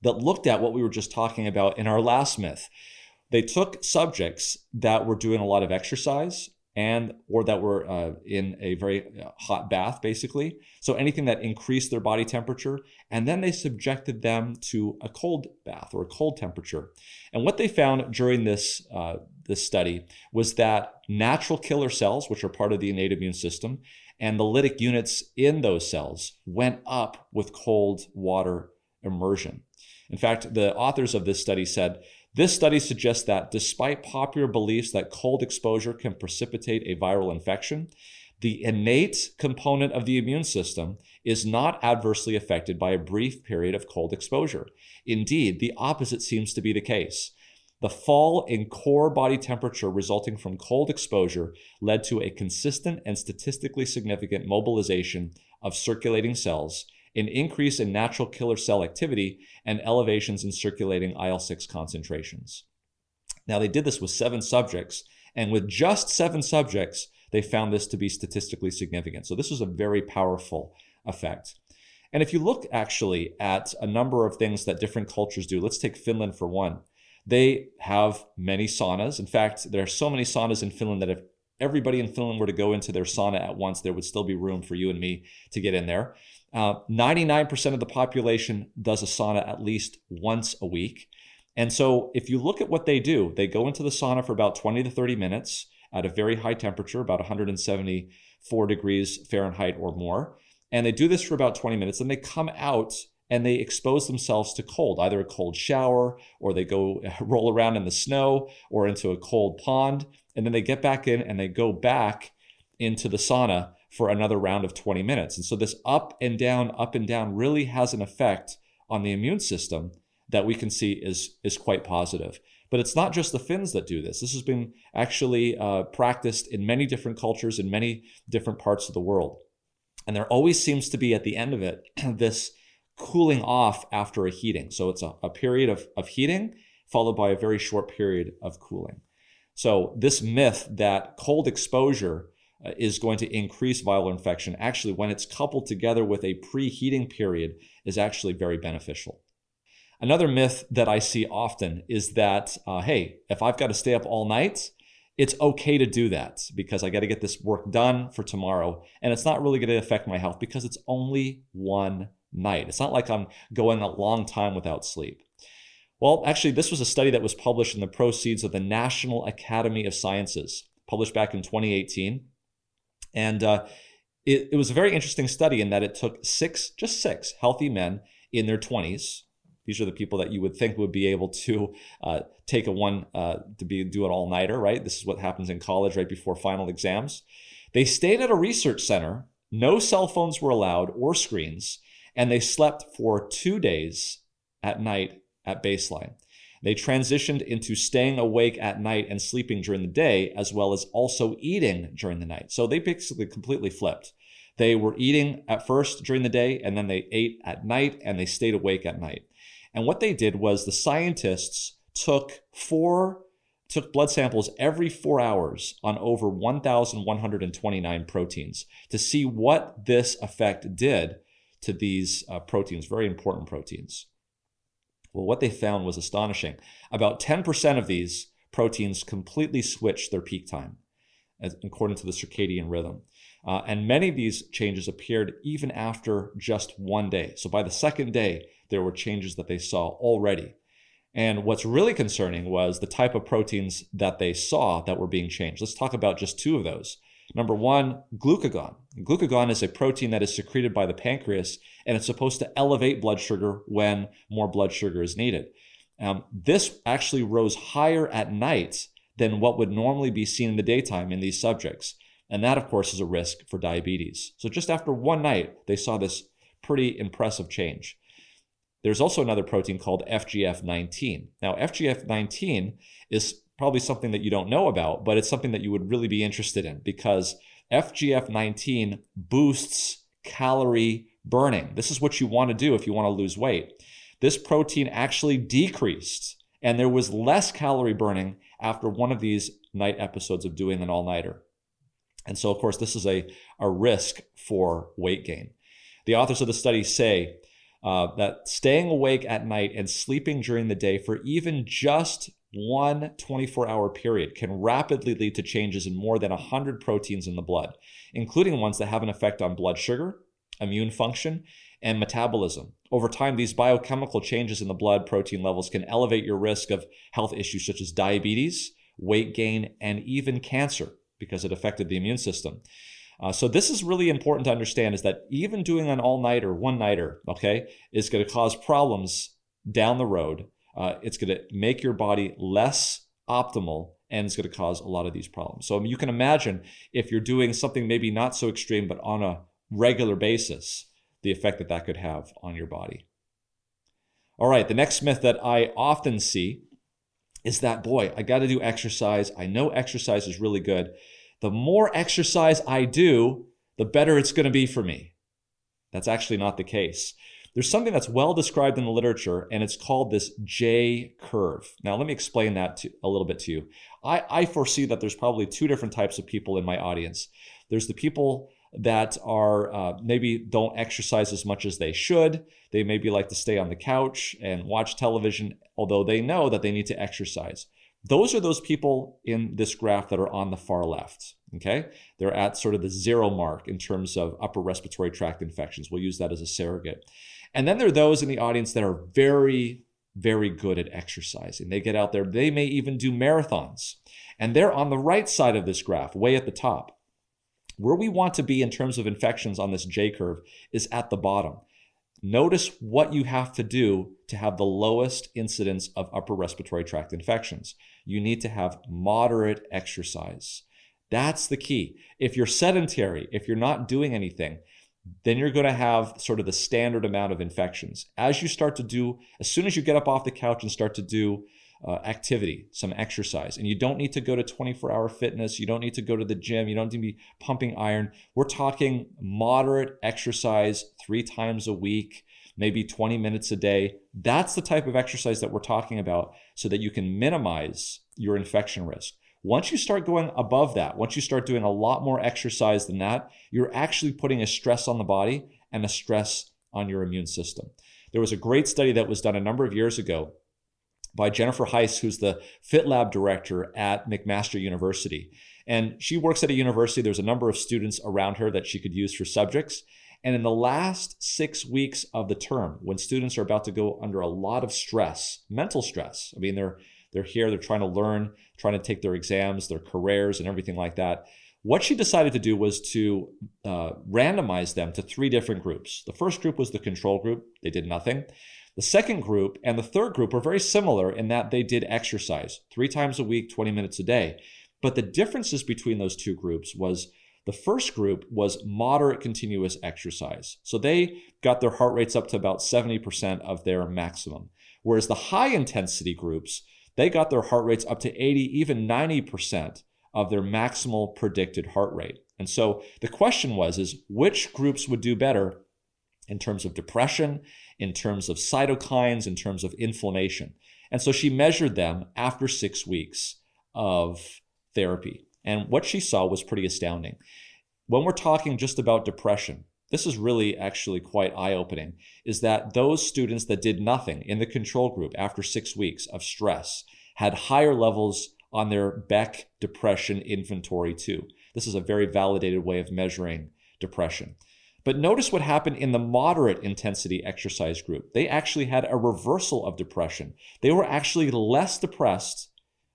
that looked at what we were just talking about in our last myth. They took subjects that were doing a lot of exercise and or that were uh, in a very uh, hot bath basically. So anything that increased their body temperature and then they subjected them to a cold bath or a cold temperature. And what they found during this uh, this study was that natural killer cells which are part of the innate immune system and the lytic units in those cells went up with cold water immersion. In fact the authors of this study said this study suggests that despite popular beliefs that cold exposure can precipitate a viral infection, the innate component of the immune system is not adversely affected by a brief period of cold exposure. Indeed, the opposite seems to be the case. The fall in core body temperature resulting from cold exposure led to a consistent and statistically significant mobilization of circulating cells an increase in natural killer cell activity, and elevations in circulating IL 6 concentrations. Now, they did this with seven subjects, and with just seven subjects, they found this to be statistically significant. So, this was a very powerful effect. And if you look actually at a number of things that different cultures do, let's take Finland for one. They have many saunas. In fact, there are so many saunas in Finland that if everybody in Finland were to go into their sauna at once, there would still be room for you and me to get in there. Uh, 99% of the population does a sauna at least once a week. And so if you look at what they do, they go into the sauna for about 20 to 30 minutes at a very high temperature, about 174 degrees Fahrenheit or more. And they do this for about 20 minutes. and they come out and they expose themselves to cold, either a cold shower or they go [LAUGHS] roll around in the snow or into a cold pond. And then they get back in and they go back into the sauna for another round of 20 minutes. And so this up and down, up and down really has an effect on the immune system that we can see is, is quite positive. But it's not just the Finns that do this. This has been actually uh, practiced in many different cultures in many different parts of the world. And there always seems to be at the end of it [CLEARS THROAT] this cooling off after a heating. So it's a, a period of, of heating followed by a very short period of cooling. So this myth that cold exposure is going to increase viral infection. Actually, when it's coupled together with a preheating period, is actually very beneficial. Another myth that I see often is that, uh, hey, if I've got to stay up all night, it's okay to do that because I got to get this work done for tomorrow. And it's not really going to affect my health because it's only one night. It's not like I'm going a long time without sleep. Well, actually, this was a study that was published in the proceeds of the National Academy of Sciences, published back in 2018. And uh, it, it was a very interesting study in that it took six, just six healthy men in their 20s. These are the people that you would think would be able to uh, take a one uh, to be do an all nighter, right? This is what happens in college right before final exams. They stayed at a research center. No cell phones were allowed or screens, and they slept for two days at night at baseline. They transitioned into staying awake at night and sleeping during the day, as well as also eating during the night. So they basically completely flipped. They were eating at first during the day, and then they ate at night, and they stayed awake at night. And what they did was the scientists took four took blood samples every four hours on over 1,129 proteins to see what this effect did to these uh, proteins, very important proteins. Well, what they found was astonishing. About 10% of these proteins completely switched their peak time, according to the circadian rhythm. Uh, and many of these changes appeared even after just one day. So by the second day, there were changes that they saw already. And what's really concerning was the type of proteins that they saw that were being changed. Let's talk about just two of those. Number one, glucagon. Glucagon is a protein that is secreted by the pancreas, and it's supposed to elevate blood sugar when more blood sugar is needed. Um, this actually rose higher at night than what would normally be seen in the daytime in these subjects. And that, of course, is a risk for diabetes. So just after one night, they saw this pretty impressive change. There's also another protein called FGF19. Now, FGF19 is probably something that you don't know about, but it's something that you would really be interested in because FGF19 boosts calorie burning. This is what you want to do if you want to lose weight. This protein actually decreased, and there was less calorie burning after one of these night episodes of doing an all nighter. And so, of course, this is a, a risk for weight gain. The authors of the study say uh, that staying awake at night and sleeping during the day for even just one 24 hour period can rapidly lead to changes in more than 100 proteins in the blood, including ones that have an effect on blood sugar, immune function, and metabolism. Over time, these biochemical changes in the blood protein levels can elevate your risk of health issues such as diabetes, weight gain, and even cancer because it affected the immune system. Uh, so this is really important to understand is that even doing an all-nighter, one-nighter, okay, is going to cause problems down the road uh, it's going to make your body less optimal and it's going to cause a lot of these problems. So you can imagine if you're doing something maybe not so extreme, but on a regular basis, the effect that that could have on your body. All right, the next myth that I often see is that, boy, I got to do exercise. I know exercise is really good. The more exercise I do, the better it's going to be for me. That's actually not the case. There's something that's well described in the literature, and it's called this J curve. Now, let me explain that to, a little bit to you. I, I foresee that there's probably two different types of people in my audience. There's the people that are uh, maybe don't exercise as much as they should. They maybe like to stay on the couch and watch television, although they know that they need to exercise. Those are those people in this graph that are on the far left. Okay, they're at sort of the zero mark in terms of upper respiratory tract infections. We'll use that as a surrogate. And then there are those in the audience that are very, very good at exercising. They get out there, they may even do marathons. And they're on the right side of this graph, way at the top. Where we want to be in terms of infections on this J curve is at the bottom. Notice what you have to do to have the lowest incidence of upper respiratory tract infections. You need to have moderate exercise. That's the key. If you're sedentary, if you're not doing anything, then you're going to have sort of the standard amount of infections. As you start to do, as soon as you get up off the couch and start to do uh, activity, some exercise, and you don't need to go to 24 hour fitness, you don't need to go to the gym, you don't need to be pumping iron. We're talking moderate exercise three times a week, maybe 20 minutes a day. That's the type of exercise that we're talking about so that you can minimize your infection risk. Once you start going above that, once you start doing a lot more exercise than that, you're actually putting a stress on the body and a stress on your immune system. There was a great study that was done a number of years ago by Jennifer Heisz, who's the Fit Lab director at McMaster University. And she works at a university. There's a number of students around her that she could use for subjects. And in the last six weeks of the term, when students are about to go under a lot of stress, mental stress, I mean, they're they're here, they're trying to learn, trying to take their exams, their careers, and everything like that. What she decided to do was to uh, randomize them to three different groups. The first group was the control group, they did nothing. The second group and the third group were very similar in that they did exercise three times a week, 20 minutes a day. But the differences between those two groups was the first group was moderate continuous exercise. So they got their heart rates up to about 70% of their maximum. Whereas the high intensity groups they got their heart rates up to 80, even 90% of their maximal predicted heart rate. And so the question was is which groups would do better in terms of depression, in terms of cytokines, in terms of inflammation? And so she measured them after six weeks of therapy. And what she saw was pretty astounding. When we're talking just about depression, this is really actually quite eye opening, is that those students that did nothing in the control group after six weeks of stress had higher levels on their Beck depression inventory too. This is a very validated way of measuring depression. But notice what happened in the moderate intensity exercise group. They actually had a reversal of depression. They were actually less depressed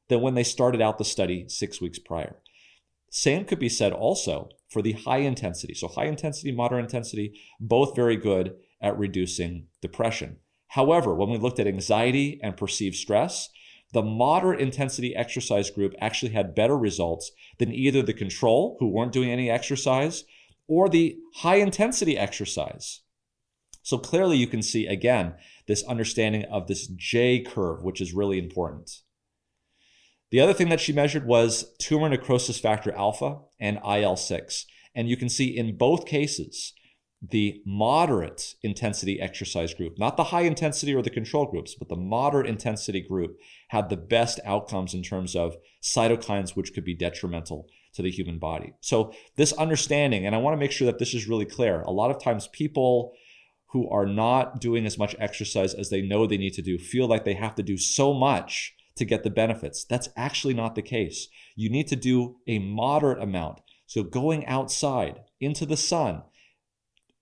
than when they started out the study six weeks prior. Same could be said also for the high intensity. So, high intensity, moderate intensity, both very good at reducing depression. However, when we looked at anxiety and perceived stress, the moderate intensity exercise group actually had better results than either the control, who weren't doing any exercise, or the high intensity exercise. So clearly, you can see again this understanding of this J curve, which is really important. The other thing that she measured was tumor necrosis factor alpha and IL 6. And you can see in both cases, the moderate intensity exercise group, not the high intensity or the control groups, but the moderate intensity group had the best outcomes in terms of cytokines, which could be detrimental to the human body. So, this understanding, and I want to make sure that this is really clear. A lot of times, people who are not doing as much exercise as they know they need to do feel like they have to do so much to get the benefits. That's actually not the case. You need to do a moderate amount. So, going outside into the sun,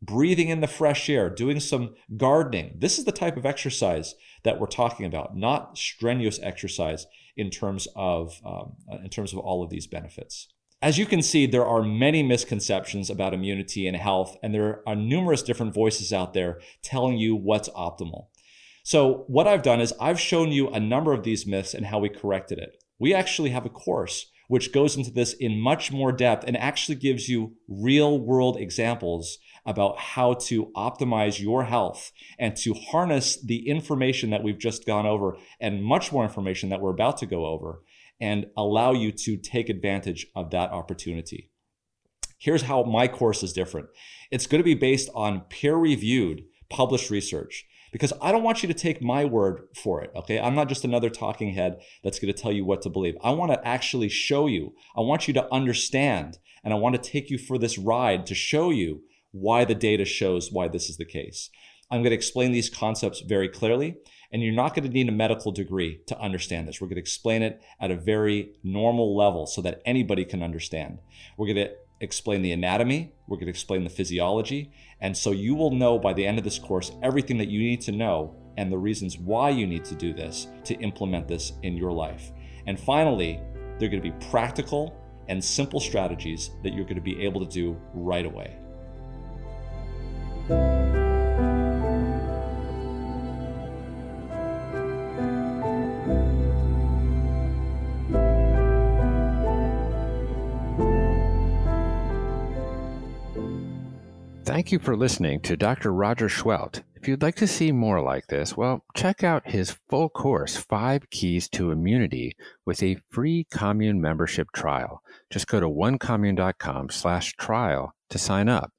breathing in the fresh air, doing some gardening. This is the type of exercise that we're talking about, not strenuous exercise in terms of um, in terms of all of these benefits. As you can see, there are many misconceptions about immunity and health, and there are numerous different voices out there telling you what's optimal. So, what I've done is I've shown you a number of these myths and how we corrected it. We actually have a course which goes into this in much more depth and actually gives you real world examples about how to optimize your health and to harness the information that we've just gone over and much more information that we're about to go over and allow you to take advantage of that opportunity. Here's how my course is different it's going to be based on peer reviewed, published research because I don't want you to take my word for it. Okay. I'm not just another talking head that's going to tell you what to believe. I want to actually show you. I want you to understand and I want to take you for this ride to show you why the data shows why this is the case. I'm going to explain these concepts very clearly, and you're not going to need a medical degree to understand this. We're going to explain it at a very normal level so that anybody can understand. We're going to explain the anatomy, we're going to explain the physiology, and so you will know by the end of this course everything that you need to know and the reasons why you need to do this to implement this in your life. And finally, they're going to be practical and simple strategies that you're going to be able to do right away. Thank you for listening to Dr. Roger Seheult. If you'd like to see more like this, well, check out his full course, Five Keys to Immunity, with a free commune membership trial. Just go to onecommune.com slash trial to sign up.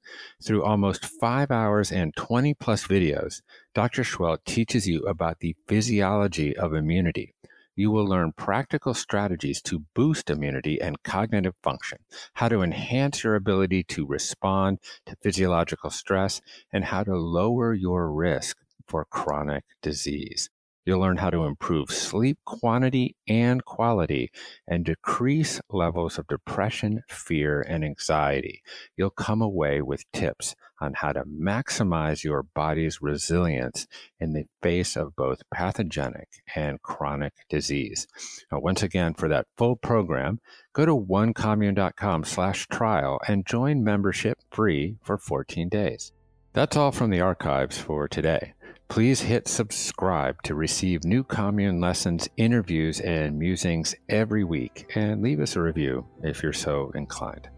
Through almost five hours and 20 plus videos, Dr. Seheult teaches you about the physiology of immunity you will learn practical strategies to boost immunity and cognitive function, how to enhance your ability to respond to physiological stress, and how to lower your risk for chronic disease. You'll learn how to improve sleep quantity and quality and decrease levels of depression, fear, and anxiety. You'll come away with tips on how to maximize your body's resilience in the face of both pathogenic and chronic disease. Now, once again, for that full program, go to onecommune.com slash trial and join membership free for 14 days. That's all from the archives for today. Please hit subscribe to receive new commune lessons, interviews, and musings every week, and leave us a review if you're so inclined.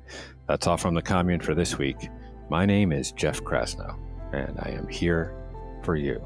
That's all from the commune for this week. My name is Jeff Krasno, and I am here for you.